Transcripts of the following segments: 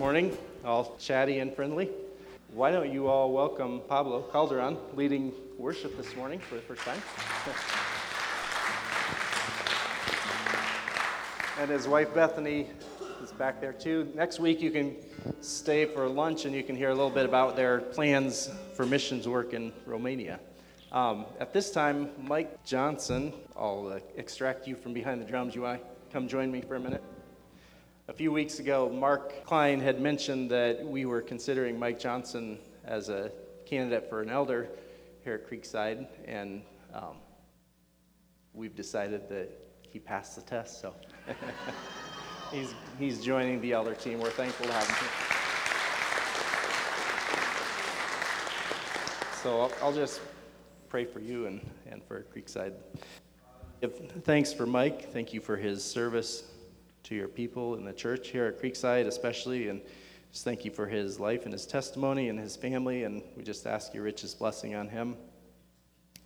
morning, all chatty and friendly. Why don't you all welcome Pablo Calderon leading worship this morning for the first time? and his wife Bethany is back there too. Next week you can stay for lunch and you can hear a little bit about their plans for missions work in Romania. Um, at this time, Mike Johnson, I'll uh, extract you from behind the drums. You want to come join me for a minute? A few weeks ago, Mark Klein had mentioned that we were considering Mike Johnson as a candidate for an elder here at Creekside, and um, we've decided that he passed the test, so he's, he's joining the elder team. We're thankful to have him here. So I'll, I'll just pray for you and, and for Creekside. Give thanks for Mike. Thank you for his service to your people in the church here at Creekside, especially. And just thank you for his life and his testimony and his family. And we just ask your richest blessing on him.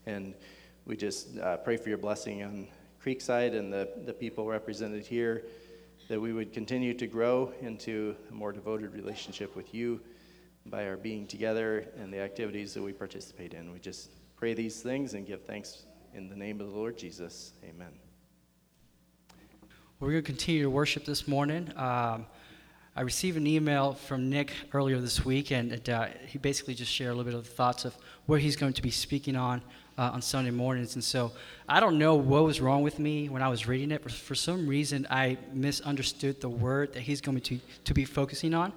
And we just uh, pray for your blessing on Creekside and the, the people represented here, that we would continue to grow into a more devoted relationship with you by our being together and the activities that we participate in. We just pray these things and give thanks in the name of the Lord Jesus. Amen. We're going to continue to worship this morning. Um, I received an email from Nick earlier this week, and it, uh, he basically just shared a little bit of the thoughts of where he's going to be speaking on uh, on Sunday mornings. And so I don't know what was wrong with me when I was reading it, but for some reason I misunderstood the word that he's going to, to be focusing on.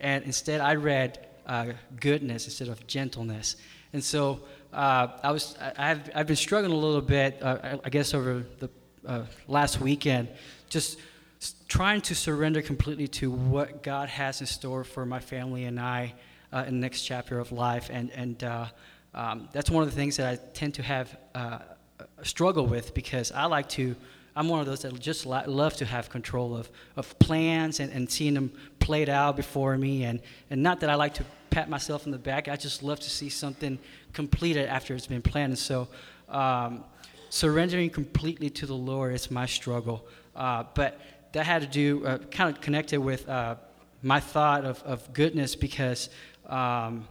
And instead I read uh, goodness instead of gentleness. And so uh, I was, I, have I've been struggling a little bit, uh, I guess, over the uh, last weekend, just trying to surrender completely to what God has in store for my family and I uh, in the next chapter of life. And, and uh, um, that's one of the things that I tend to have uh, struggle with because I like to. I'm one of those that just love to have control of, of plans and, and seeing them played out before me. And, and not that I like to pat myself in the back, I just love to see something completed after it's been planned. And so, um, surrendering completely to the Lord is my struggle. Uh, but that had to do, uh, kind of connected with uh, my thought of, of goodness because um,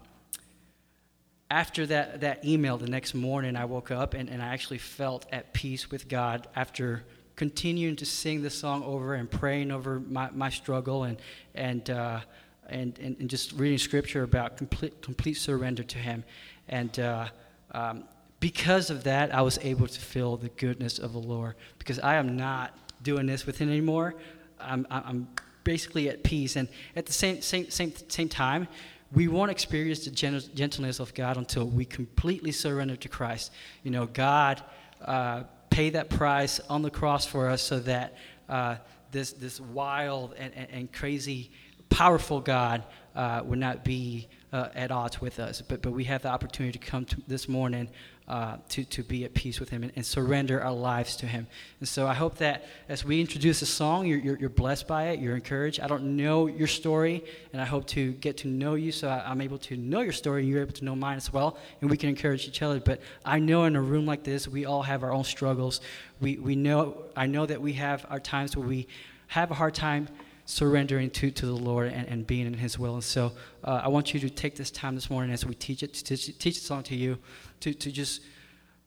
after that, that email the next morning, I woke up and, and I actually felt at peace with God after continuing to sing the song over and praying over my, my struggle and, and, uh, and, and, and, just reading scripture about complete, complete surrender to Him. And uh, um, because of that, I was able to feel the goodness of the Lord because I am not doing this with Him anymore. I'm, I'm basically at peace. And at the same, same, same, same time, we won't experience the gentleness of God until we completely surrender to Christ. You know, God uh, paid that price on the cross for us so that uh, this, this wild and, and, and, crazy, powerful God uh, would not be uh, at odds with us. But, but we have the opportunity to come to this morning uh, to, to be at peace with Him and, and, surrender our lives to Him. And so I hope that as we introduce a song, you're, you're, you're, blessed by it, you're encouraged. I don't know your story, and I hope to get to know you so I, am able to know your story and you're able to know mine as well, and we can encourage each other. But I know in a room like this, we all have our own struggles. We, we know, I know that we have our times where we have a hard time surrendering to, to the Lord and, and being in His will. And so uh, I want you to take this time this morning as we teach it, to teach, the song to you, to, to just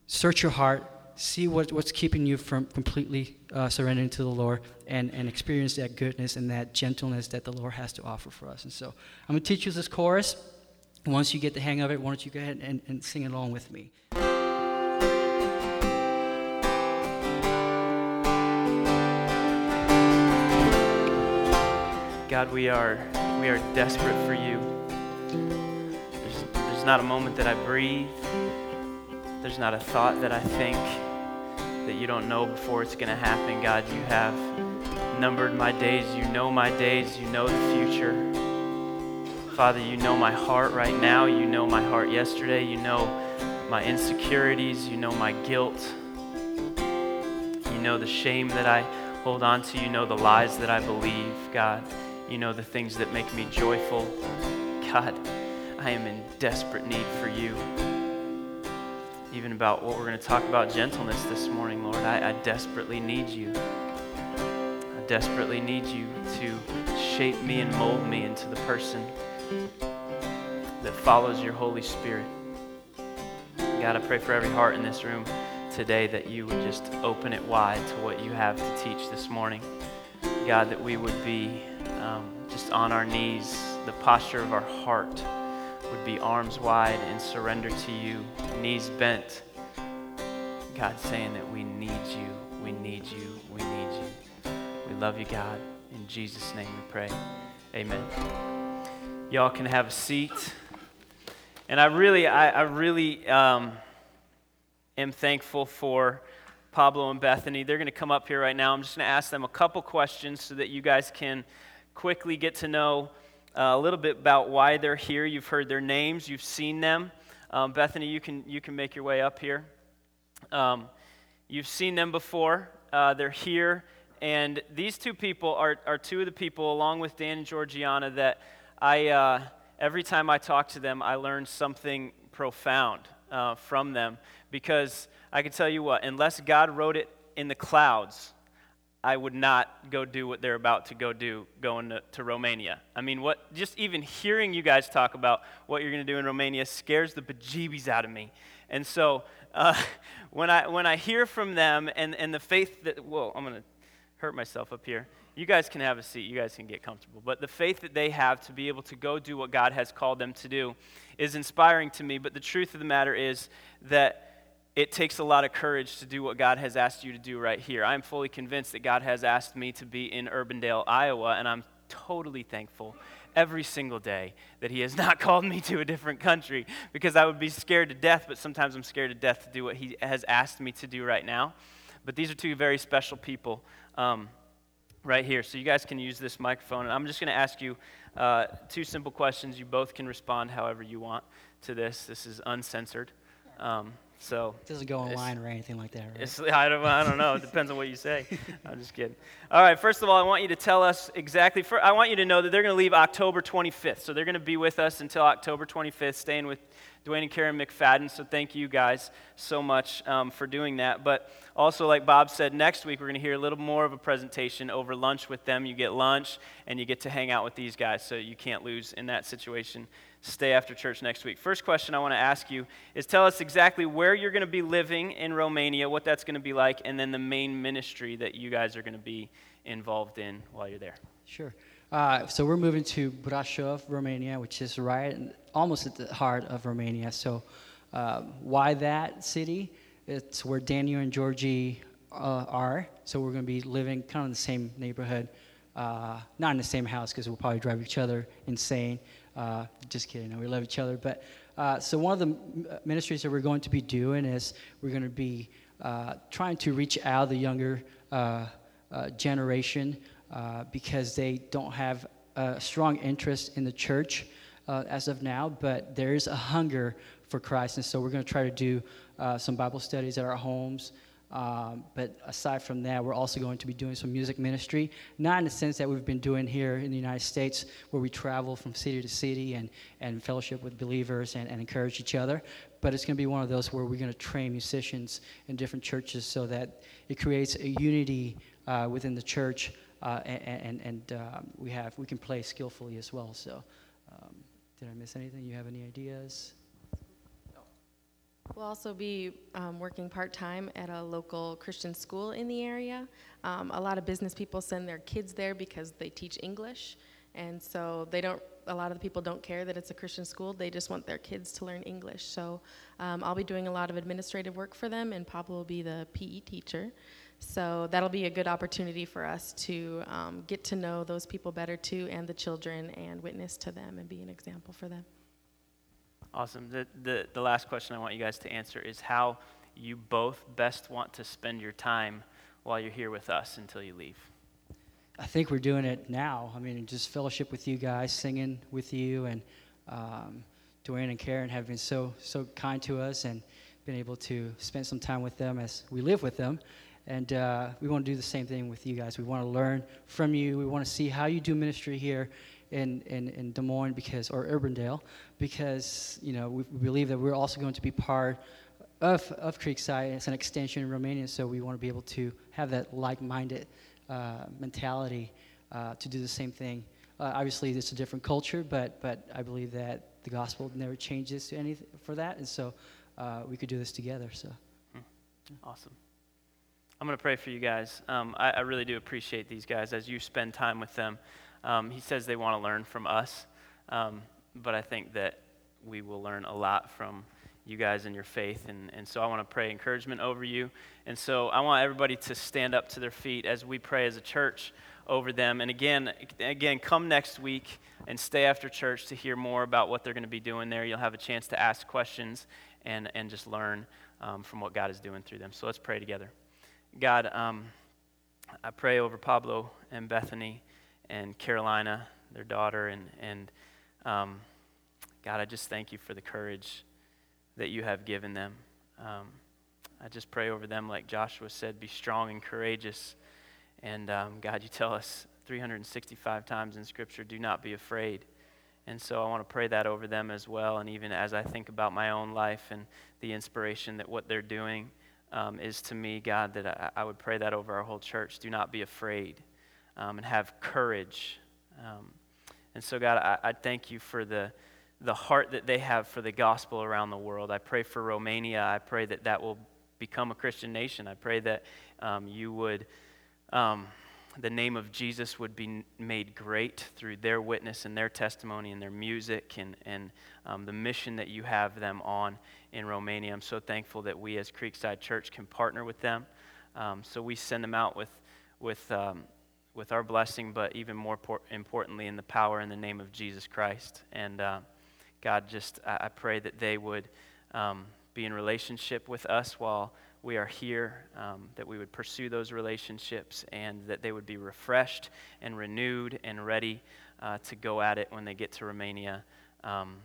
search your heart, see what, what's keeping you from completely uh, surrendering to the Lord, and, and experience that goodness and that gentleness that the Lord has to offer for us. And so I'm going to teach you this chorus. Once you get the hang of it, why don't you go ahead and, and sing along with me? God, we are, we are desperate for you. There's, there's not a moment that I breathe, there's not a thought that I think that you don't know before it's going to happen. God, you have numbered my days. You know my days. You know the future. Father, you know my heart right now. You know my heart yesterday. You know my insecurities. You know my guilt. You know the shame that I hold on to. You know the lies that I believe, God. You know the things that make me joyful. God, I am in desperate need for you. Even about what we're going to talk about gentleness this morning, Lord. I, I desperately need you. I desperately need you to shape me and mold me into the person that follows your Holy Spirit. God, I pray for every heart in this room today that you would just open it wide to what you have to teach this morning. God, that we would be um, just on our knees, the posture of our heart would be arms wide and surrender to you, knees bent. God, saying that we need you, we need you, we need you. We love you, God. In Jesus' name we pray. Amen. Y'all can have a seat. And I really, I, I really um, am thankful for Pablo and Bethany. They're going to come up here right now. I'm just going to ask them a couple questions so that you guys can quickly get to know uh, a little bit about why they're here. You've heard their names, you've seen them. Um, Bethany, you can, you can make your way up here. Um, you've seen them before, uh, they're here. And these two people are, are two of the people, along with Dan and Georgiana, that I, uh, every time I talk to them, I learn something profound uh, from them. Because I can tell you what, unless God wrote it in the clouds, I would not go do what they're about to go do going to, to Romania. I mean, what just even hearing you guys talk about what you're going to do in Romania scares the bejeebies out of me. And so uh, when, I, when I hear from them and, and the faith that, whoa, I'm going to hurt myself up here. You guys can have a seat. You guys can get comfortable. But the faith that they have to be able to go do what God has called them to do is inspiring to me. But the truth of the matter is that it takes a lot of courage to do what God has asked you to do right here. I'm fully convinced that God has asked me to be in Urbandale, Iowa, and I'm totally thankful every single day that He has not called me to a different country because I would be scared to death, but sometimes I'm scared to death to do what He has asked me to do right now. But these are two very special people um, right here. So you guys can use this microphone, and I'm just going to ask you uh, two simple questions. You both can respond however you want to this. This is uncensored. Um, so it doesn't go online or anything like that, right? I don't, I don't know. It depends on what you say. I'm just kidding. All right. First of all, I want you to tell us exactly. For, I want you to know that they're going to leave October 25th. So they're going to be with us until October 25th, staying with Dwayne and Karen McFadden. So thank you guys so much um, for doing that. But also, like Bob said, next week we're going to hear a little more of a presentation over lunch with them. You get lunch and you get to hang out with these guys, so you can't lose in that situation stay after church next week. First question I want to ask you is tell us exactly where you're going to be living in Romania, what that's going to be like, and then the main ministry that you guys are going to be involved in while you're there. Sure. Uh, so we're moving to Brasov, Romania, which is right almost at the heart of Romania. So uh, why that city? It's where Daniel and Georgie uh, are. So we're going to be living kind of in the same neighborhood. Uh, not in the same house because we'll probably drive each other insane. Uh, just kidding. we love each other. But uh, so one of the uh, ministries that we're going to be doing is we're going to be uh, trying to reach out the younger uh, uh, generation because they don't have a strong interest in the church as of now, but there is a hunger for Christ, and so we're going to try to do some Bible studies at our homes. Um, but aside from that, we're also going to be doing some music ministry, not in the sense that we've been doing here in the United States, where we travel from city to city and, and fellowship with believers and, and encourage each other, but it's going to be one of those where we're going to train musicians in different churches so that it creates a unity uh, within the church, uh, and, and, and uh, we, have, we can play skillfully as well. So, um, did I miss anything? You have any ideas? We'll also be um, working part time at a local Christian school in the area. Um, a lot of business people send their kids there because they teach English, and so they don't. A lot of the people don't care that it's a Christian school. They just want their kids to learn English. So um, I'll be doing a lot of administrative work for them, and Pablo will be the PE teacher. So that'll be a good opportunity for us to um, get to know those people better too, and the children, and witness to them and be an example for them. Awesome. The, the, the last question I want you guys to answer is how you both best want to spend your time while you're here with us until you leave. I think we're doing it now. I mean, just fellowship with you guys, singing with you, and um, Dwayne and Karen have been so so kind to us, and been able to spend some time with them as we live with them. And uh, we want to do the same thing with you guys. We want to learn from you. We want to see how you do ministry here in, in, in Des Moines because, or Urbandale because, you know, we, believe that we're also going to be part of, of Creekside. It's an extension in Romania, so we want to be able to have that like-minded uh, mentality uh, to do the same thing. Uh, obviously, it's a different culture, but, but I believe that the gospel never changes to anything for that, and so uh, we could do this together. So, Awesome. I'm going to pray for you guys. Um, I, I, really do appreciate these guys as you spend time with them. Um, he says they want to learn from us, um, but I think that we will learn a lot from you guys and your faith. And, and so I want to pray encouragement over you. And so I want everybody to stand up to their feet as we pray as a church over them. And again, again, come next week and stay after church to hear more about what they're going to be doing there. You'll have a chance to ask questions and, and just learn um, from what God is doing through them. So let's pray together. God, um, I pray over Pablo and Bethany and Carolina, their daughter, and, and um, God, I just thank you for the courage that you have given them. Um, I just pray over them, like Joshua said, be strong and courageous. And um, God, you tell us 365 times in Scripture, do not be afraid. And so I want to pray that over them as well. And even as I think about my own life and the inspiration that what they're doing um, is to me, God, that I, I, would pray that over our whole church. Do not be afraid um, and have courage. Um, and so, God, I, I, thank you for the, the heart that they have for the gospel around the world. I pray for Romania. I pray that that will become a Christian nation. I pray that um, you would. Um, the name of Jesus would be made great through their witness and their testimony and their music and, and um, the mission that you have them on in Romania. I'm so thankful that we as Creekside Church can partner with them. Um, so we send them out with, with, um, with our blessing, but even more por- importantly, in the power and the name of Jesus Christ. And uh, God, just I, I, pray that they would um, be in relationship with us while we are here, um, that we would pursue those relationships and that they would be refreshed and renewed and ready uh, to go at it when they get to Romania. Um,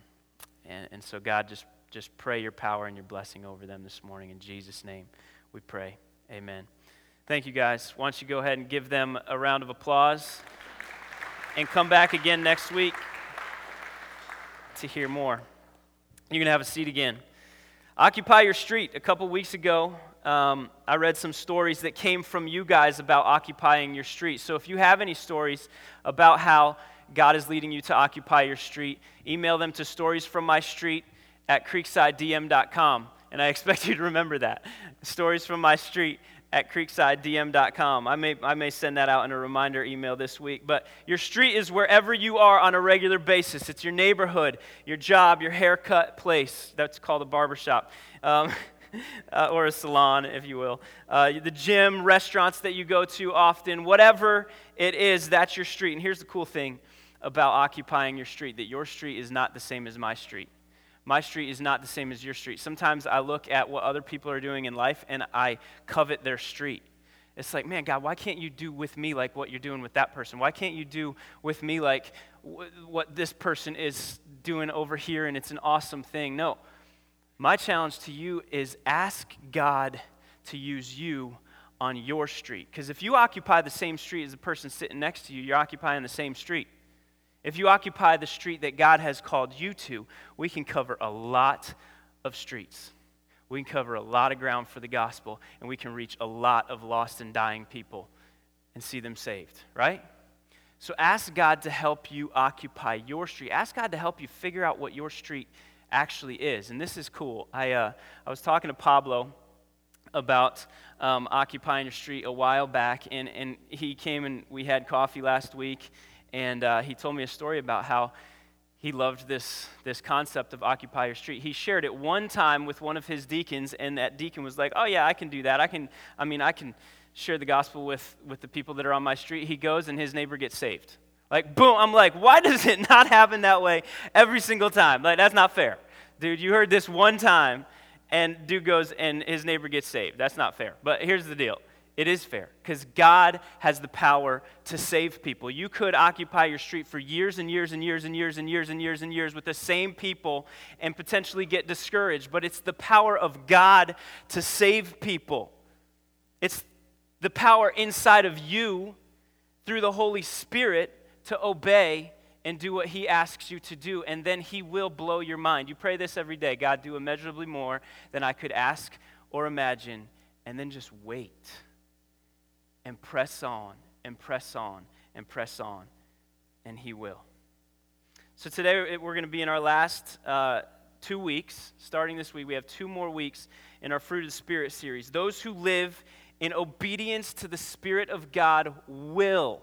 and, and so, God, just, just pray your power and your blessing over them this morning. In Jesus' name, we pray. Amen. Thank you, guys. Why don't you go ahead and give them a round of applause and come back again next week to hear more. You're going to have a seat again. Occupy Your Street. A couple weeks ago, um, I read some stories that came from you guys about occupying your street. So if you have any stories about how God is leading you to occupy your street, email them to storiesfrommystreet at creeksidedm.com. And I expect you to remember that. Stories from my street at creeksidedm.com. I may, I may send that out in a reminder email this week. But your street is wherever you are on a regular basis. It's your neighborhood, your job, your haircut place. That's called a barbershop. Um, uh, or a salon, if you will. Uh, the gym, restaurants that you go to often, whatever it is, that's your street. And here's the cool thing about occupying your street that your street is not the same as my street my street is not the same as your street. Sometimes I look at what other people are doing in life and I covet their street. It's like, man, God, why can't you do with me like what you're doing with that person? Why can't you do with me like w- what this person is doing over here and it's an awesome thing? No. My challenge to you is ask God to use you on your street. Because if you occupy the same street as the person sitting next to you, you're occupying the same street. If you occupy the street that God has called you to, we can cover a lot of streets. We can cover a lot of ground for the gospel, and we can reach a lot of lost and dying people and see them saved, right? So ask God to help you occupy your street. Ask God to help you figure out what your street actually is. And this is cool. I, uh, I was talking to Pablo about um, occupying your street a while back, and, and he came and we had coffee last week, and uh, he told me a story about how he loved this, this concept of Occupy Your Street. He shared it one time with one of his deacons, and that deacon was like, Oh, yeah, I can do that. I can, I mean, I can share the gospel with, with the people that are on my street. He goes, and his neighbor gets saved. Like, boom. I'm like, why does it not happen that way every single time? Like, that's not fair. Dude, you heard this one time, and dude goes, and his neighbor gets saved. That's not fair. But here's the deal it is fair because God has the power to save people. You could occupy your street for years and years and years and years and years and years and years with the same people and potentially get discouraged, but it's the power of God to save people. It's the power inside of you through the Holy Spirit to obey and do what He asks you to do, and then He will blow your mind. You pray this every day God, do immeasurably more than I could ask or imagine, and then just wait and press on and press on and press on, and He will. So today we're going to be in our last uh, two weeks. Starting this week, we have two more weeks in our Fruit of the Spirit series. Those who live in obedience to the Spirit of God will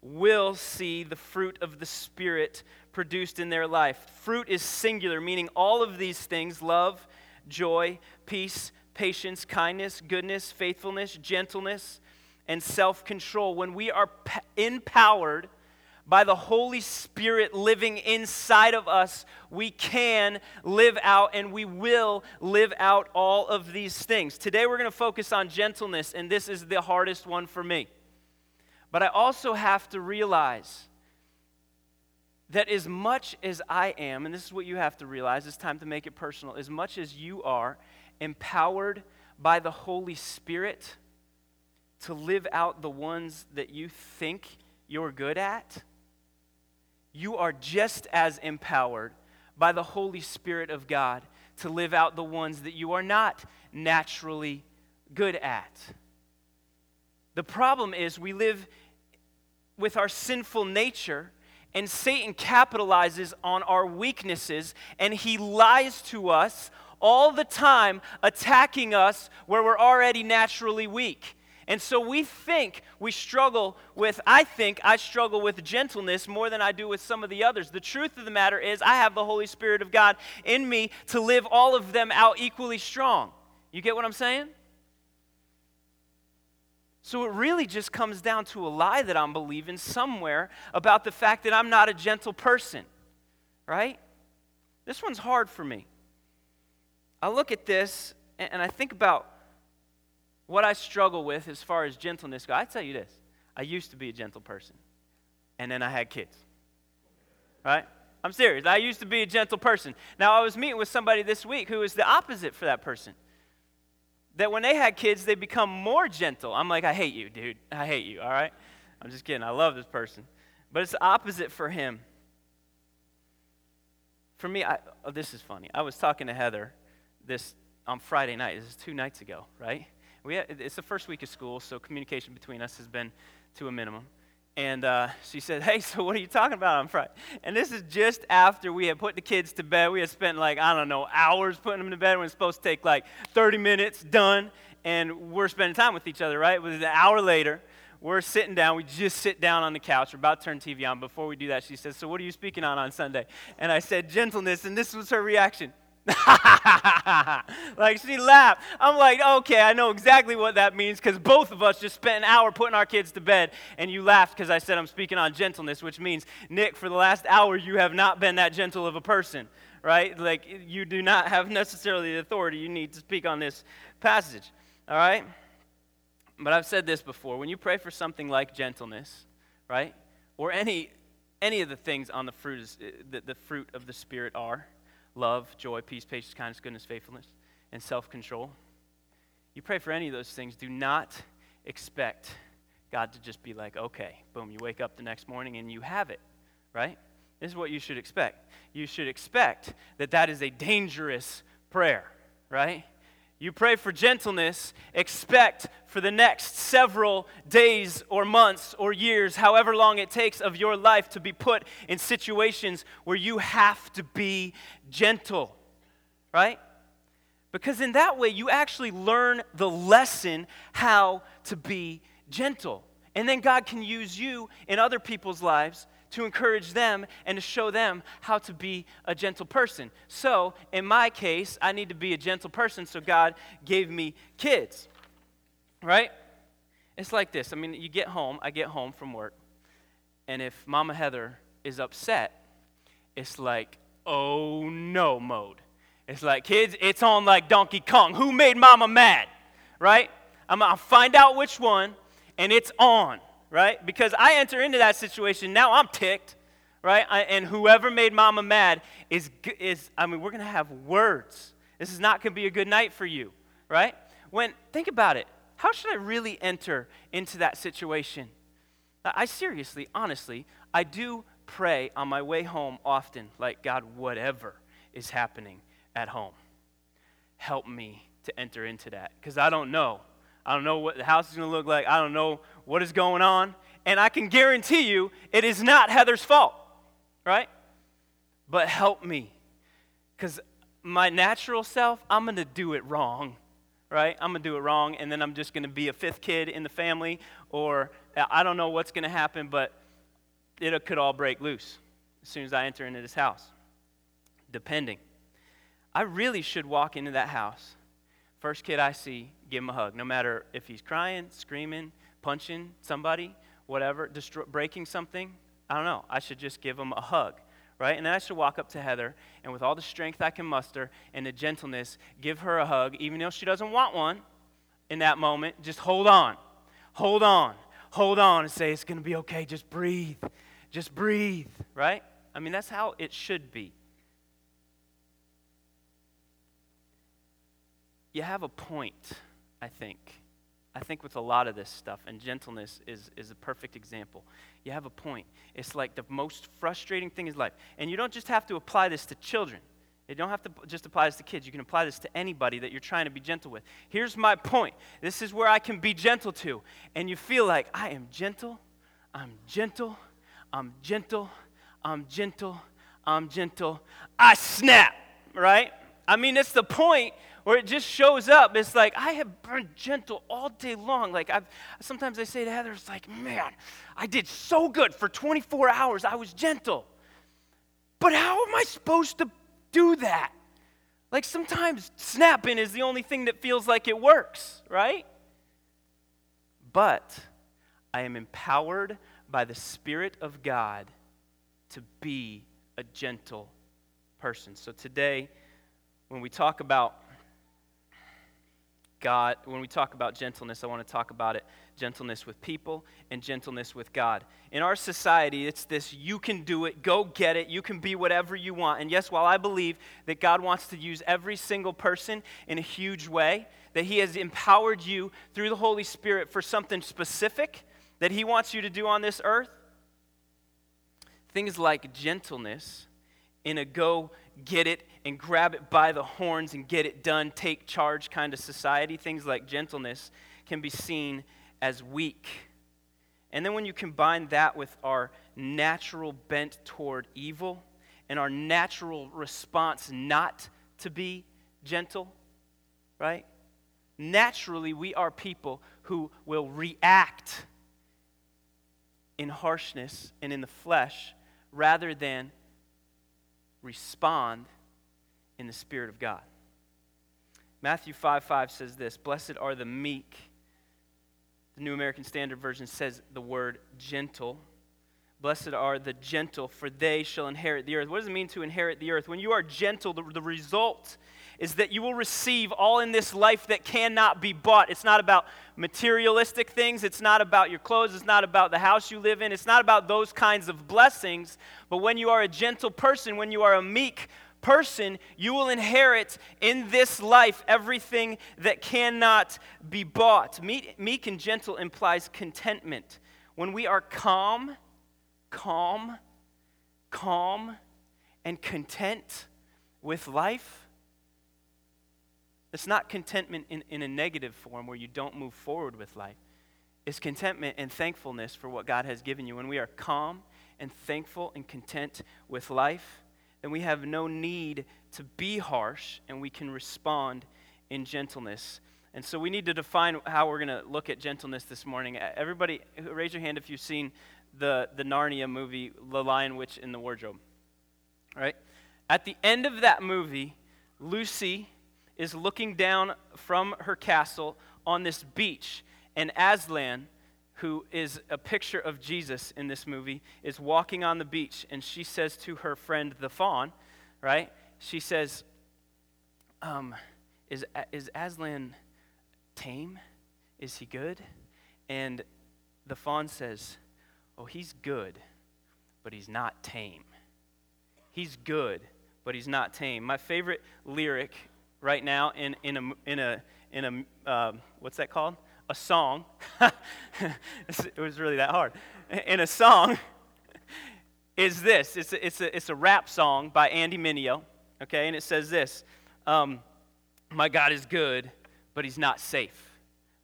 will see the fruit of the Spirit produced in their life. Fruit is singular, meaning all of these things love, joy, peace, patience, kindness, goodness, faithfulness, gentleness, and self control. When we are empowered by the Holy Spirit living inside of us, we can live out and we will live out all of these things. Today we're going to focus on gentleness, and this is the hardest one for me. But I also have to realize that as much as I am, and this is what you have to realize, it's time to make it personal, as much as you are empowered by the Holy Spirit to live out the ones that you think you're good at, you are just as empowered by the Holy Spirit of God to live out the ones that you are not naturally good at. The problem is we live with our sinful nature, and Satan capitalizes on our weaknesses, and he lies to us all the time, attacking us where we're already naturally weak. And so we think we struggle with, I think I struggle with gentleness more than I do with some of the others. The truth of the matter is, I have the Holy Spirit of God in me to live all of them out equally strong. You get what I'm saying? So it really just comes down to a lie that I'm believing somewhere about the fact that I'm not a gentle person, right? This one's hard for me. I look at this and I think about what I struggle with as far as gentleness goes. I tell you this I used to be a gentle person, and then I had kids, right? I'm serious. I used to be a gentle person. Now, I was meeting with somebody this week who is the opposite for that person that when they had kids, they become more gentle. I'm like, I hate you, dude. I hate you, all right? I'm just kidding. I love this person. But it's the opposite for him. For me, I, oh, this is funny. I was talking to Heather this on Friday night. This is two nights ago, right? We had, it's the first week of school, so communication between us has been to a minimum. And uh, she said, Hey, so what are you talking about on Friday? And this is just after we had put the kids to bed. We had spent like, I don't know, hours putting them to bed. When it's supposed to take like 30 minutes, done. And we're spending time with each other, right? It was an hour later. We're sitting down. We just sit down on the couch. We're about to turn TV on. Before we do that, she says, So what are you speaking on on Sunday? And I said, Gentleness. And this was her reaction. like she laughed. I'm like, okay, I know exactly what that means because both of us just spent an hour putting our kids to bed, and you laughed because I said I'm speaking on gentleness, which means, Nick, for the last hour, you have not been that gentle of a person, right? Like, you do not have necessarily the authority you need to speak on this passage, all right? But I've said this before when you pray for something like gentleness, right? Or any, any of the things on the fruit, is, eh, the, the fruit of the Spirit are love, joy, peace, patience, kindness, goodness, faithfulness, and self control. You pray for any of those things, do not expect God to just be like, okay, boom, you wake up the next morning and you have it, right? This is what you should expect. You should expect that that is a dangerous prayer, right? You pray for gentleness, expect for the next several days or months or years, however long it takes of your life, to be put in situations where you have to be gentle, right? Because in that way, you actually learn the lesson how to be gentle. And then God can use you in other people's lives to encourage them and to show them how to be a gentle person. So, in my case, I need to be a gentle person, so God gave me kids. Right? It's like this. I mean, you get home, I get home from work, and if Mama Heather is upset, it's like, oh no mode. It's like, kids, it's on like Donkey Kong. Who made Mama mad? Right? I'm gonna find out which one, and it's on right? Because I enter into that situation, now I'm ticked, right? I, and whoever made mama mad is, is I mean, we're going to have words. This is not going to be a good night for you, right? When, think about it. How should I really enter into that situation? I seriously, honestly, I do pray on my way home often, like, God, whatever is happening at home, help me to enter into that. Because I don't know I don't know what the house is going to look like. I don't know what is going on. And I can guarantee you it is not Heather's fault, right? But help me. Because my natural self, I'm going to do it wrong, right? I'm going to do it wrong, and then I'm just going to be a fifth kid in the family, or I don't know what's going to happen, but it could all break loose as soon as I enter into this house, depending. I really should walk into that house. First kid I see, give him a hug, no matter if he's crying, screaming, punching somebody, whatever, destroy, breaking something. I don't know. I should just give him a hug right? And then I should walk up to Heather and, with all the strength I can muster and the gentleness, give her a hug, even though she doesn't want one in that moment. Just hold on, hold on, hold on, and say, It's going to be okay. Just breathe, just breathe, right? I mean, that's how it should be. You have a point, I think. I think with a lot of this stuff, and gentleness is, is a perfect example. You have a point. It's like the most frustrating thing in life. And you don't just have to apply this to children. You don't have to just apply this to kids. You can apply this to anybody that you're trying to be gentle with. Here's my point. This is where I can be gentle to. And you feel like, I am gentle, I'm gentle, I'm gentle, I'm gentle, I'm gentle. I snap, right? I mean, it's the point where it just shows up. It's like, I have been gentle all day long. Like, I've, sometimes I say to Heather, it's like, man, I did so good for 24 hours. I was gentle. But how am I supposed to do that? Like, sometimes snapping is the only thing that feels like it works, right? But I am empowered by the Spirit of God to be a gentle person. So today, when we talk about God, when we talk about gentleness, I want to talk about it gentleness with people and gentleness with God. In our society, it's this you can do it, go get it, you can be whatever you want. And yes, while I believe that God wants to use every single person in a huge way, that He has empowered you through the Holy Spirit for something specific that He wants you to do on this earth, things like gentleness in a go get it and grab it by the horns and get it done, take charge kind of society, things like gentleness can be seen as weak. And then when you combine that with our natural bent toward evil and our natural response not to be gentle, right? Naturally, we are people who will react in harshness and in the flesh rather than respond in the Spirit of God. Matthew 5 5 says this Blessed are the meek. The New American Standard Version says the word gentle. Blessed are the gentle, for they shall inherit the earth. What does it mean to inherit the earth? When you are gentle, the, the result is that you will receive all in this life that cannot be bought. It's not about materialistic things, it's not about your clothes, it's not about the house you live in, it's not about those kinds of blessings. But when you are a gentle person, when you are a meek person, you will inherit in this life everything that cannot be bought. Meek and gentle implies contentment. When we are calm, calm, calm, and content with life, it's not contentment in, in a negative form where you don't move forward with life. It's contentment and thankfulness for what God has given you. When we are calm and thankful and content with life, then we have no need to be harsh and we can respond in gentleness. And so we need to define how we're going to look at gentleness this morning. Uh, everybody, raise your hand if you've seen the, the Narnia movie, The Lion, Witch, in the Wardrobe. All right? At the end of that movie, Lucy is looking down from her castle on this beach, and Aslan, who is a picture of Jesus in this movie, is walking on the beach, and she says to her friend the faun, right? She says, um, is, is Aslan tame? Is he good? And the faun says, Oh, he's good, but he's not tame. He's good, but he's not tame. My favorite lyric right now in, in a, in a, in a uh, what's that called? A song. it was really that hard. In a song is this it's a, it's, a, it's a rap song by Andy Mineo, okay? And it says this um, My God is good, but he's not safe.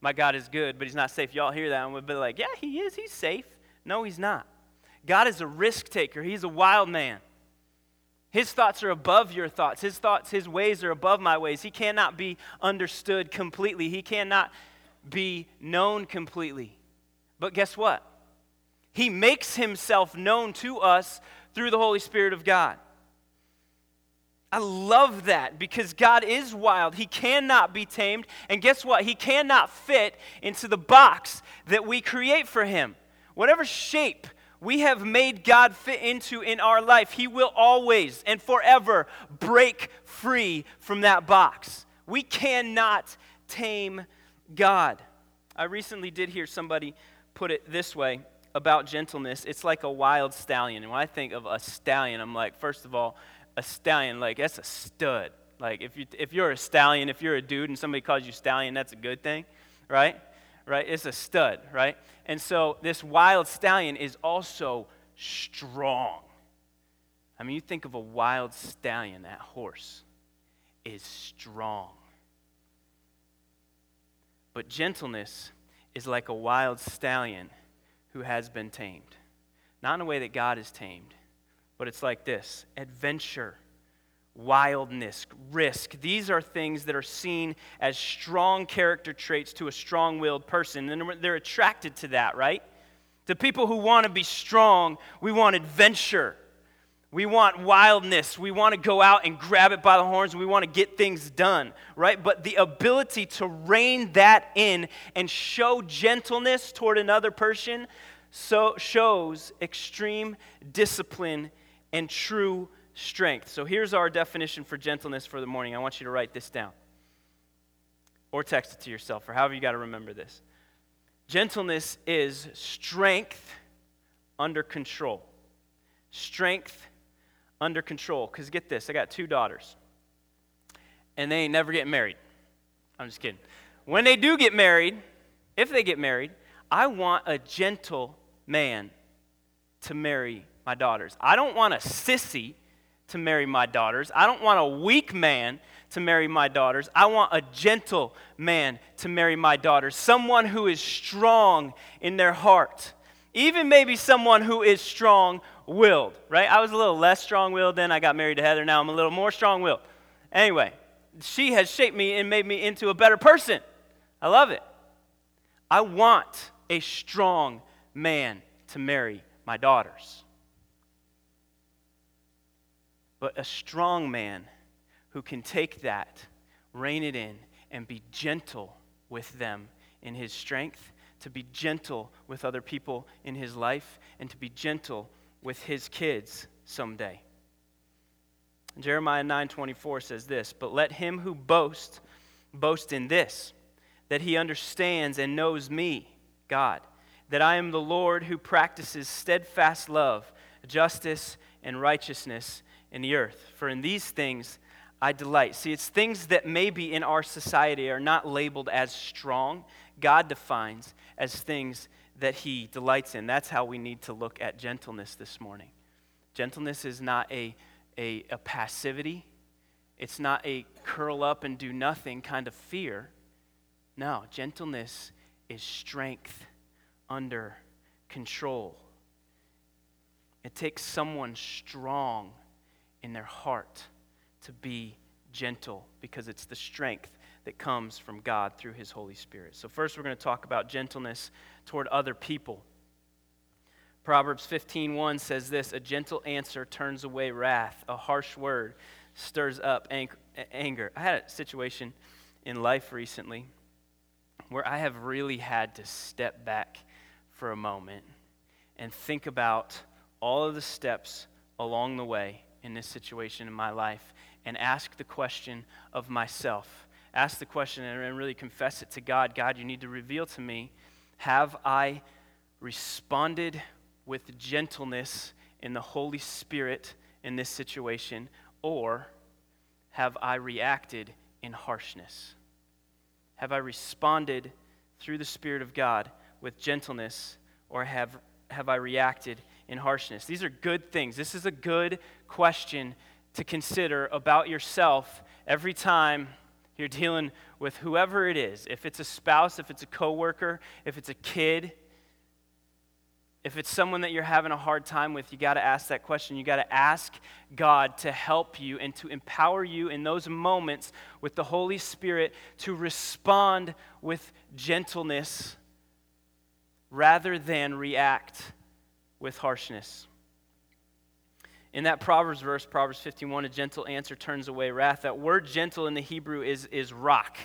My God is good, but he's not safe. Y'all hear that and we'll be like, yeah, he is. He's safe. No, he's not. God is a risk taker, he's a wild man. His thoughts are above your thoughts. His thoughts, his ways are above my ways. He cannot be understood completely. He cannot be known completely. But guess what? He makes himself known to us through the Holy Spirit of God. I love that because God is wild. He cannot be tamed. And guess what? He cannot fit into the box that we create for him. Whatever shape we have made God fit into in our life, He will always and forever break free from that box. We cannot tame God. I recently did hear somebody put it this way about gentleness it's like a wild stallion. And when I think of a stallion, I'm like, first of all, a stallion, like, that's a stud. Like, if, you, if you're a stallion, if you're a dude and somebody calls you stallion, that's a good thing, right? Right? It's a stud, right? And so this wild stallion is also strong. I mean, you think of a wild stallion, that horse is strong. But gentleness is like a wild stallion who has been tamed. Not in a way that God is tamed, but it's like this adventure, wildness, risk. These are things that are seen as strong character traits to a strong willed person. And they're attracted to that, right? To people who want to be strong, we want adventure. We want wildness. We want to go out and grab it by the horns. We want to get things done, right? But the ability to rein that in and show gentleness toward another person so shows extreme discipline and true strength. So here's our definition for gentleness for the morning. I want you to write this down or text it to yourself or however you got to remember this. Gentleness is strength under control. Strength under control. Because get this, I got two daughters, and they ain't never getting married. I'm just kidding. When they do get married, if they get married, I want a gentle man to marry my daughters. I don't want a sissy to marry my daughters. I don't want a weak man to marry my daughters. I want a gentle man to marry my daughters. Someone who is strong in their heart. Even maybe someone who is strong willed, right? I was a little less strong willed then. I got married to Heather. Now I'm a little more strong willed. Anyway, she has shaped me and made me into a better person. I love it. I want a strong man to marry my daughters but a strong man who can take that, rein it in, and be gentle with them in his strength, to be gentle with other people in his life, and to be gentle with his kids someday. Jeremiah 9:24 says this, "But let him who boasts boast in this, that he understands and knows me, God, that I am the Lord who practices steadfast love, justice, and righteousness in the earth. For in these things I delight. See, it's things that maybe in our society are not labeled as strong, God defines as things that He delights in. That's how we need to look at gentleness this morning. Gentleness is not a, a, a passivity, it's not a curl up and do nothing kind of fear. No, gentleness is strength under control. It takes someone strong in their heart to be gentle because it's the strength that comes from God through His Holy Spirit. So, first, we're going to talk about gentleness toward other people. Proverbs 15:1 says this, "A gentle answer turns away wrath; a harsh word stirs up anger." I had a situation in life recently where I have really had to step back for a moment and think about all of the steps along the way in this situation in my life and ask the question of myself. Ask the question and really confess it to God God, you need to reveal to me have I responded with gentleness in the Holy Spirit in this situation, or have I reacted in harshness? Have I responded through the Spirit of God with gentleness, or have, have I reacted in harshness? These are good things. This is a good question to consider about yourself every time You're dealing with whoever it is. If it's a spouse, if it's a coworker, if it's a kid, if it's someone that you're having a hard time with, you got to ask that question. You got to ask God to help you and to empower you in those moments with the Holy Spirit to respond with gentleness rather than react with harshness. In that Proverbs verse, Proverbs 51, a gentle answer turns away wrath. That word gentle in the Hebrew is, is rock.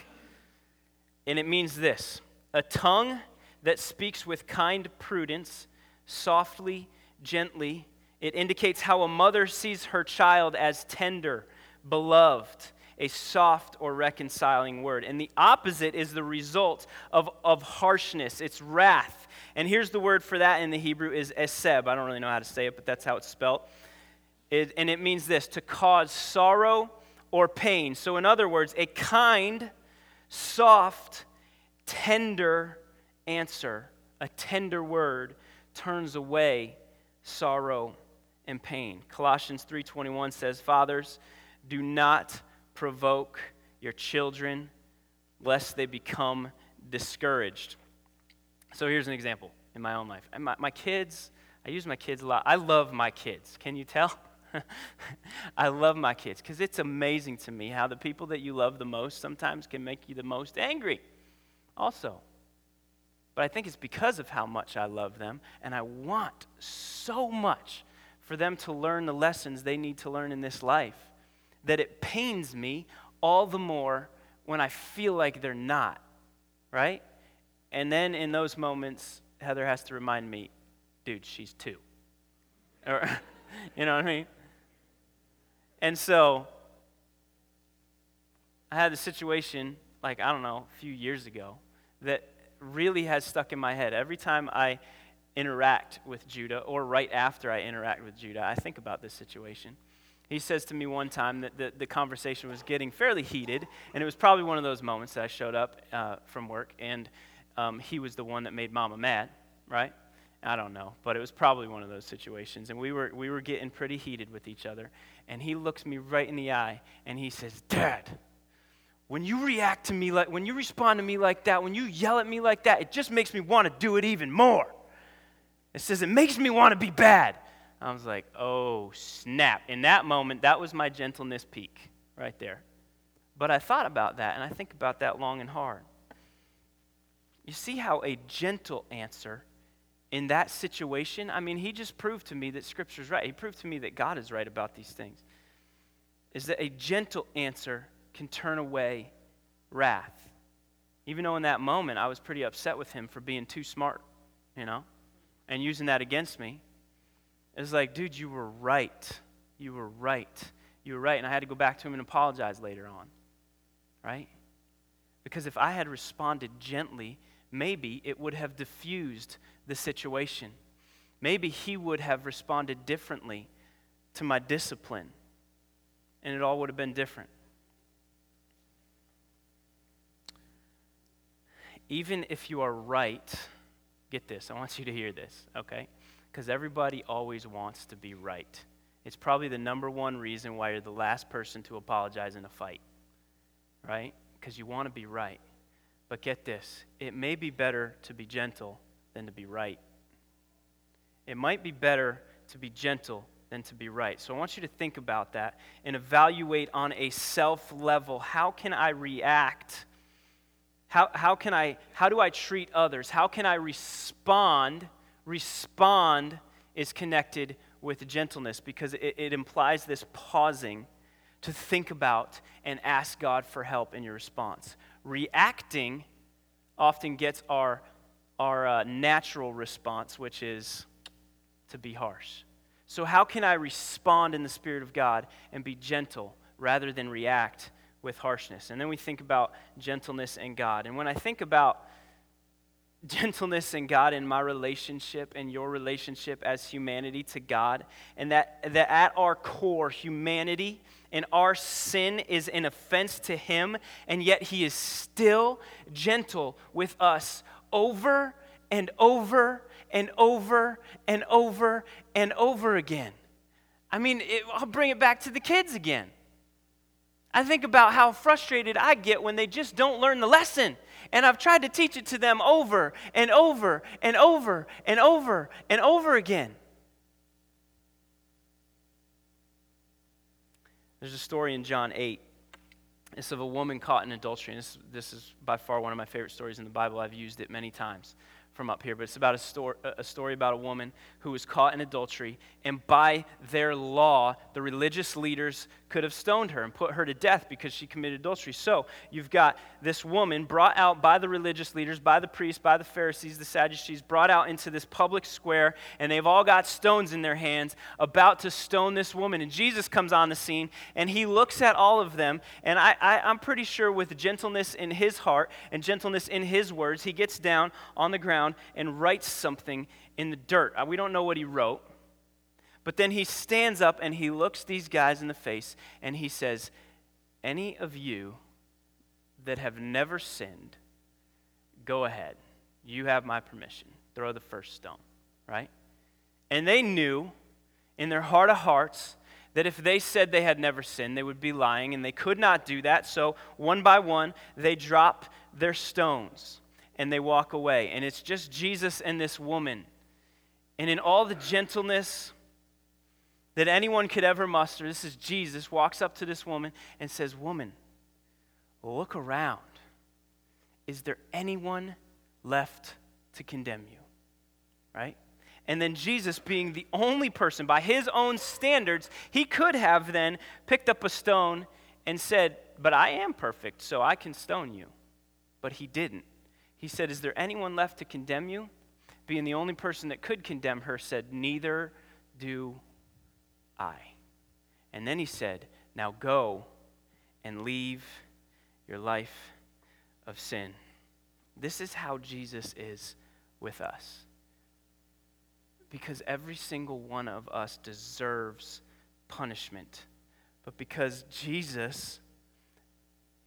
And it means this a tongue that speaks with kind prudence, softly, gently. It indicates how a mother sees her child as tender, beloved, a soft or reconciling word. And the opposite is the result of, of harshness, it's wrath. And here's the word for that in the Hebrew is eseb. I don't really know how to say it, but that's how it's spelled. It, and it means this to cause sorrow or pain. So, in other words, a kind, soft, tender answer, a tender word, turns away sorrow and pain. Colossians 3:21 says, "Fathers, do not provoke your children lest they become discouraged." So here's an example in my own life. My, my kids, I use my kids a lot. I love my kids. Can you tell? I love my kids because it's amazing to me how the people that you love the most sometimes can make you the most angry, also. But I think it's because of how much I love them, and I want so much for them to learn the lessons they need to learn in this life that it pains me all the more when I feel like they're not, right? And then in those moments, Heather has to remind me, dude, she's two. Or, you know what I mean? And so I had a situation, like, I don't know, a few years ago, that really has stuck in my head. Every time I interact with Judah, or right after I interact with Judah, I think about this situation. He says to me one time that the, the conversation was getting fairly heated, and it was probably one of those moments that I showed up uh, from work, and um, he was the one that made Mama mad, right? I don't know, but it was probably one of those situations. And we were, we were getting pretty heated with each other. And he looks me right in the eye and he says, Dad, when you react to me like, when you respond to me like that, when you yell at me like that, it just makes me want to do it even more. It says, it makes me want to be bad. I was like, oh, snap. In that moment, that was my gentleness peak right there. But I thought about that, and I think about that long and hard. You see how a gentle answer in that situation, I mean, he just proved to me that Scripture's right. He proved to me that God is right about these things. Is that a gentle answer can turn away wrath. Even though in that moment I was pretty upset with him for being too smart, you know, and using that against me. It's like, dude, you were right. You were right. You were right. And I had to go back to him and apologize later on, right? Because if I had responded gently, maybe it would have diffused the situation. Maybe he would have responded differently to my discipline, and it all would have been different. Even if you are right, get this, I want you to hear this, okay? Because everybody always wants to be right. It's probably the number one reason why you're the last person to apologize in a fight, right? Because you want to be right. But get this it may be better to be gentle than to be right. It might be better to be gentle than to be right. So I want you to think about that and evaluate on a self level how can I react? How, how can I how do I treat others? How can I respond? Respond is connected with gentleness because it, it implies this pausing to think about and ask God for help in your response. Reacting often gets our our uh, natural response, which is to be harsh. So, how can I respond in the Spirit of God and be gentle rather than react with harshness? And then we think about gentleness and God. And when I think about gentleness and God in my relationship and your relationship as humanity to God, and that, that at our core, humanity and our sin is an offense to Him, and yet He is still gentle with us over and over and over and over and over again. I mean, it, I'll bring it back to the kids again. I think about how frustrated I get when they just don't learn the lesson. And I've tried to teach it to them over and over and over and over and over again. There's a story in John 8. It's of a woman caught in adultery. And this, this is by far one of my favorite stories in the Bible. I've used it many times from up here, but it's about a story, a story about a woman who was caught in adultery, and by their law, the religious leaders could have stoned her and put her to death because she committed adultery. So you've got this woman brought out by the religious leaders, by the priests, by the Pharisees, the Sadducees, brought out into this public square, and they've all got stones in their hands about to stone this woman. And Jesus comes on the scene, and he looks at all of them, and I, I, I'm pretty sure with gentleness in his heart and gentleness in his words, he gets down on the ground and writes something in the dirt. Uh, we don't know what he wrote. But then he stands up and he looks these guys in the face and he says, Any of you that have never sinned, go ahead. You have my permission. Throw the first stone, right? And they knew in their heart of hearts that if they said they had never sinned, they would be lying, and they could not do that. So, one by one, they drop their stones and they walk away. And it's just Jesus and this woman. And in all the gentleness, that anyone could ever muster. This is Jesus walks up to this woman and says, Woman, look around. Is there anyone left to condemn you? Right? And then Jesus, being the only person by his own standards, he could have then picked up a stone and said, But I am perfect, so I can stone you. But he didn't. He said, Is there anyone left to condemn you? Being the only person that could condemn her, said, Neither do I. And then he said, Now go and leave your life of sin. This is how Jesus is with us. Because every single one of us deserves punishment. But because Jesus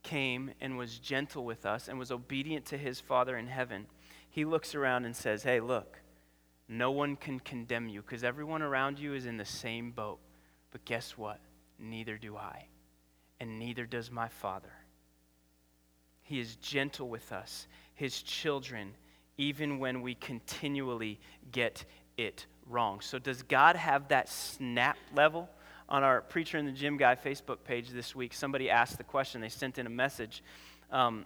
came and was gentle with us and was obedient to his Father in heaven, he looks around and says, Hey, look, no one can condemn you because everyone around you is in the same boat. But guess what? Neither do I, and neither does my Father. He is gentle with us, his children, even when we continually get it wrong. So, does God have that snap level? On our Preacher in the Gym Guy Facebook page this week, somebody asked the question. They sent in a message. Um,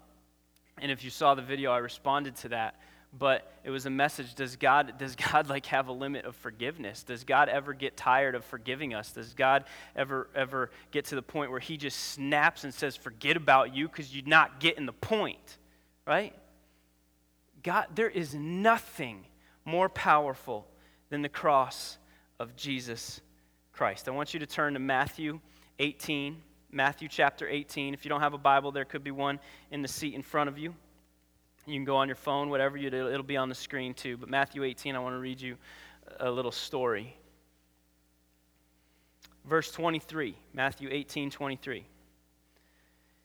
and if you saw the video, I responded to that. But it was a message does god does god like have a limit of forgiveness? Does god ever get tired of forgiving us? Does god ever ever get to the point where he just snaps and says forget about you because you're not getting the point right? God there is nothing more powerful than the cross of jesus christ i want you to turn to matthew 18 matthew chapter 18 if you don't have a bible there could be one in the seat in front of you you can go on your phone, whatever you do, it'll be on the screen too. But Matthew 18, I want to read you a little story. Verse 23, Matthew 18, 23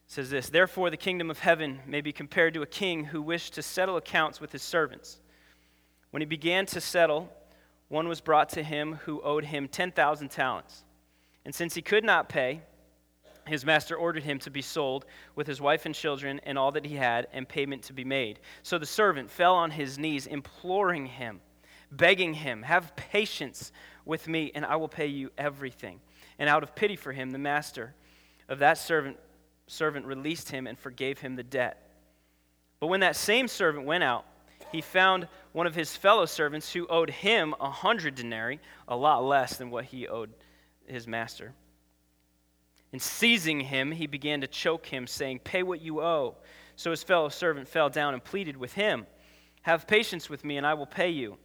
says this Therefore, the kingdom of heaven may be compared to a king who wished to settle accounts with his servants. When he began to settle, one was brought to him who owed him 10,000 talents. And since he could not pay, his master ordered him to be sold with his wife and children and all that he had, and payment to be made. So the servant fell on his knees, imploring him, begging him, Have patience with me, and I will pay you everything. And out of pity for him, the master of that servant, servant released him and forgave him the debt. But when that same servant went out, he found one of his fellow servants who owed him a hundred denarii, a lot less than what he owed his master. And seizing him, he began to choke him, saying, Pay what you owe. So his fellow servant fell down and pleaded with him, Have patience with me, and I will pay you.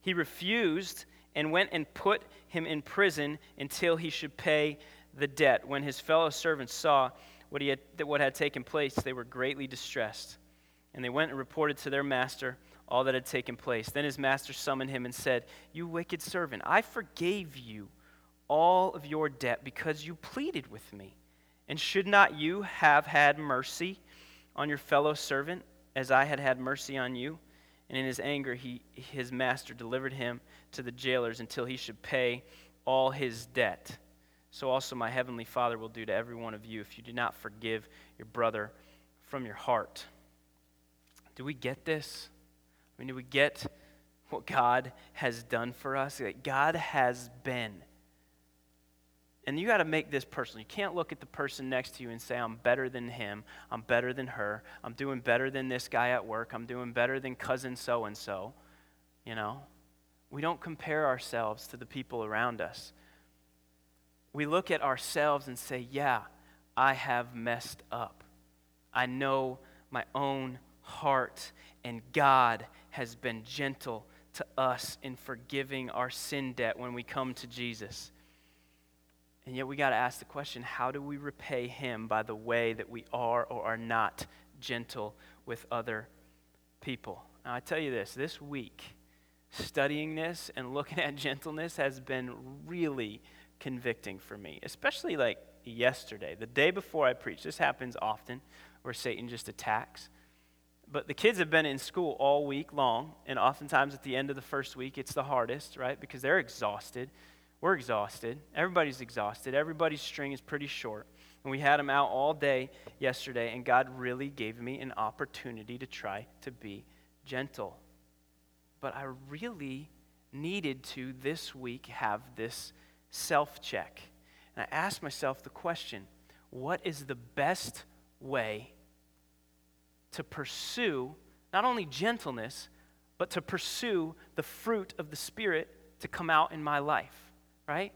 He refused and went and put him in prison until he should pay the debt. When his fellow servants saw what, he had, what had taken place, they were greatly distressed. And they went and reported to their master all that had taken place. Then his master summoned him and said, You wicked servant, I forgave you all of your debt because you pleaded with me. And should not you have had mercy on your fellow servant as I had had mercy on you? And in his anger, he, his master delivered him to the jailers until he should pay all his debt. so also my heavenly Father will do to every one of you if you do not forgive your brother from your heart. Do we get this? I mean, do we get what God has done for us? That God has been. And you got to make this personal. You can't look at the person next to you and say, I'm better than him. I'm better than her. I'm doing better than this guy at work. I'm doing better than cousin so and so. You know? We don't compare ourselves to the people around us we look at ourselves and say, Yeah, I have messed up. I know my own heart, and God has been gentle to us in forgiving our sin debt when we come to Jesus. And yet we got to ask the question how do we repay Him by the way that we are or are not gentle with other people? Now, I tell you this this week, studying this and looking at gentleness has been really convicting for me, especially like yesterday, the day before I preached. This happens often where Satan just attacks. But the kids have been in school all week long, and oftentimes at the end of the first week, it's the hardest, right? Because they're exhausted. We're exhausted. Everybody's exhausted. Everybody's string is pretty short. And we had them out all day yesterday, and God really gave me an opportunity to try to be gentle. But I really needed to this week have this self check. And I asked myself the question what is the best way to pursue not only gentleness, but to pursue the fruit of the Spirit to come out in my life, right?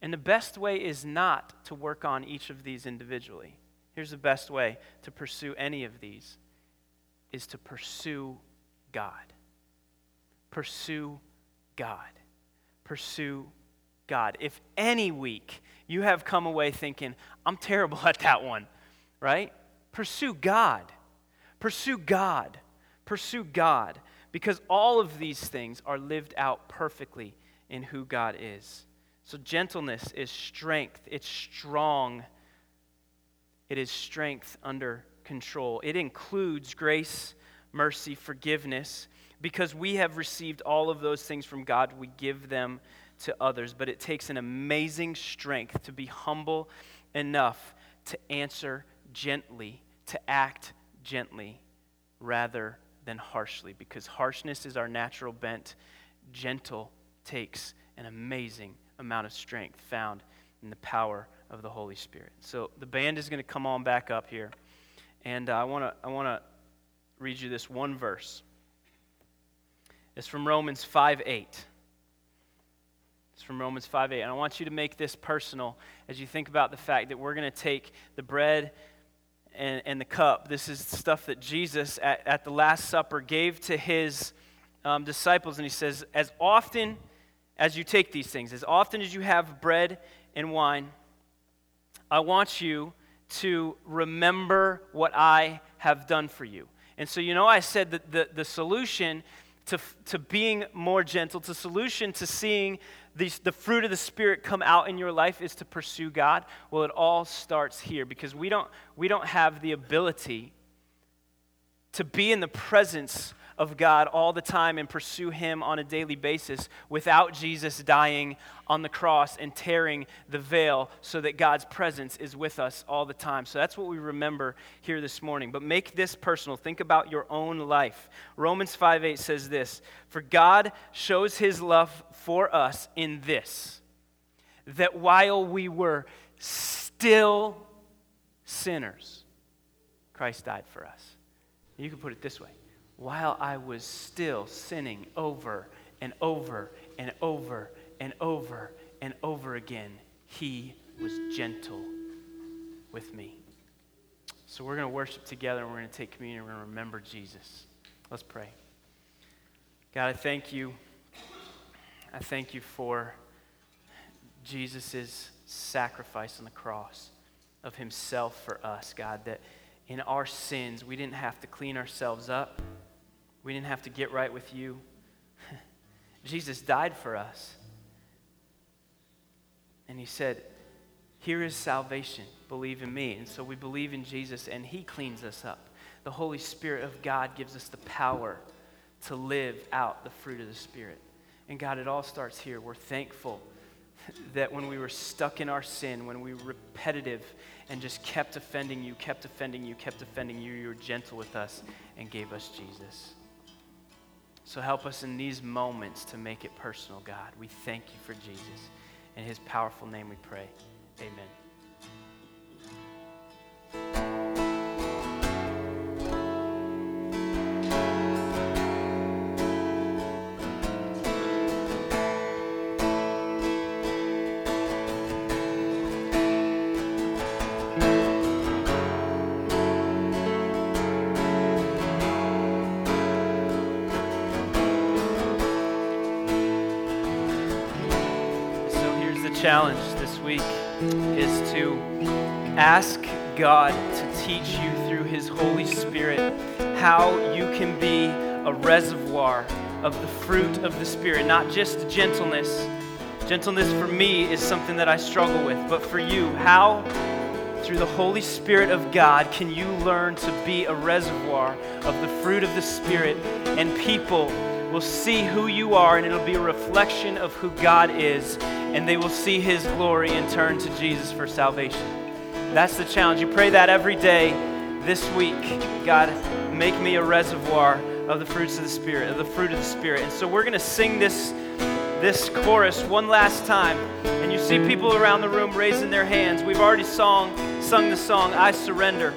And the best way is not to work on each of these individually. Here's the best way to pursue any of these is to pursue God. Pursue God. Pursue God. If any week you have come away thinking, I'm terrible at that one, right? Pursue God. Pursue God. Pursue God. Because all of these things are lived out perfectly in who God is. So, gentleness is strength, it's strong, it is strength under control. It includes grace, mercy, forgiveness. Because we have received all of those things from God, we give them to others, but it takes an amazing strength to be humble enough to answer gently, to act gently rather than harshly, because harshness is our natural bent. Gentle takes an amazing amount of strength found in the power of the Holy Spirit. So the band is going to come on back up here, and I want to I want to read you this one verse. It's from Romans 5 8. It's from Romans 5 8. And I want you to make this personal as you think about the fact that we're going to take the bread and, and the cup. This is stuff that Jesus at, at the Last Supper gave to his um, disciples. And he says, As often as you take these things, as often as you have bread and wine, I want you to remember what I have done for you. And so, you know, I said that the, the solution to, to being more gentle, to solution to seeing these, the fruit of the Spirit come out in your life is to pursue God? Well, it all starts here because we don't, we don't have the ability to be in the presence of God all the time and pursue Him on a daily basis without Jesus dying on the cross and tearing the veil so that God's presence is with us all the time. So that's what we remember here this morning. But make this personal. Think about your own life. Romans 5 8 says this For God shows His love for us in this, that while we were still sinners, Christ died for us. You can put it this way while I was still sinning over and over and over and over and over again, he was gentle with me. So we're going to worship together and we're going to take communion and we're going to remember Jesus. Let's pray. God, I thank you. I thank you for Jesus' sacrifice on the cross of himself for us, God, that in our sins we didn't have to clean ourselves up. We didn't have to get right with you. Jesus died for us. And he said, Here is salvation. Believe in me. And so we believe in Jesus, and he cleans us up. The Holy Spirit of God gives us the power to live out the fruit of the Spirit. And God, it all starts here. We're thankful that when we were stuck in our sin, when we were repetitive and just kept offending you, kept offending you, kept offending you, you were gentle with us and gave us Jesus. So help us in these moments to make it personal, God. We thank you for Jesus. In his powerful name we pray. Amen. Challenge this week is to ask God to teach you through his Holy Spirit how you can be a reservoir of the fruit of the Spirit, not just gentleness. Gentleness for me is something that I struggle with, but for you, how through the Holy Spirit of God can you learn to be a reservoir of the fruit of the Spirit and people will see who you are and it'll be a reflection of who God is and they will see his glory and turn to Jesus for salvation. That's the challenge. You pray that every day this week. God, make me a reservoir of the fruits of the Spirit, of the fruit of the Spirit. And so we're going to sing this this chorus one last time. And you see people around the room raising their hands. We've already sung sung the song I surrender.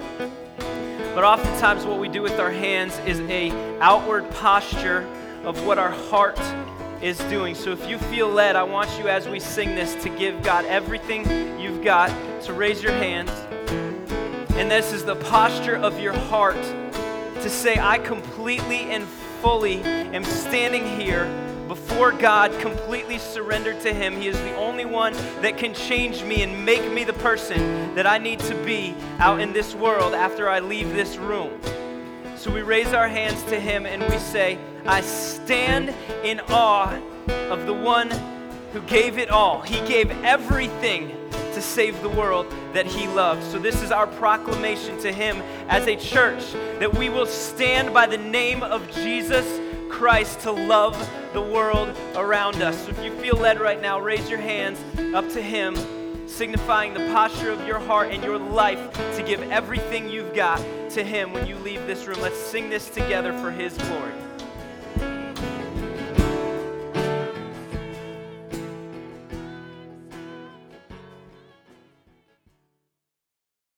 But oftentimes what we do with our hands is a outward posture of what our heart is doing. So if you feel led, I want you as we sing this to give God everything you've got, to raise your hands. And this is the posture of your heart to say, I completely and fully am standing here before God, completely surrendered to Him. He is the only one that can change me and make me the person that I need to be out in this world after I leave this room. So we raise our hands to Him and we say, I stand in awe of the one who gave it all. He gave everything to save the world that He loved. So this is our proclamation to Him as a church that we will stand by the name of Jesus Christ to love the world around us. So if you feel led right now, raise your hands up to Him signifying the posture of your heart and your life to give everything you've got to Him when you leave this room. Let's sing this together for His glory.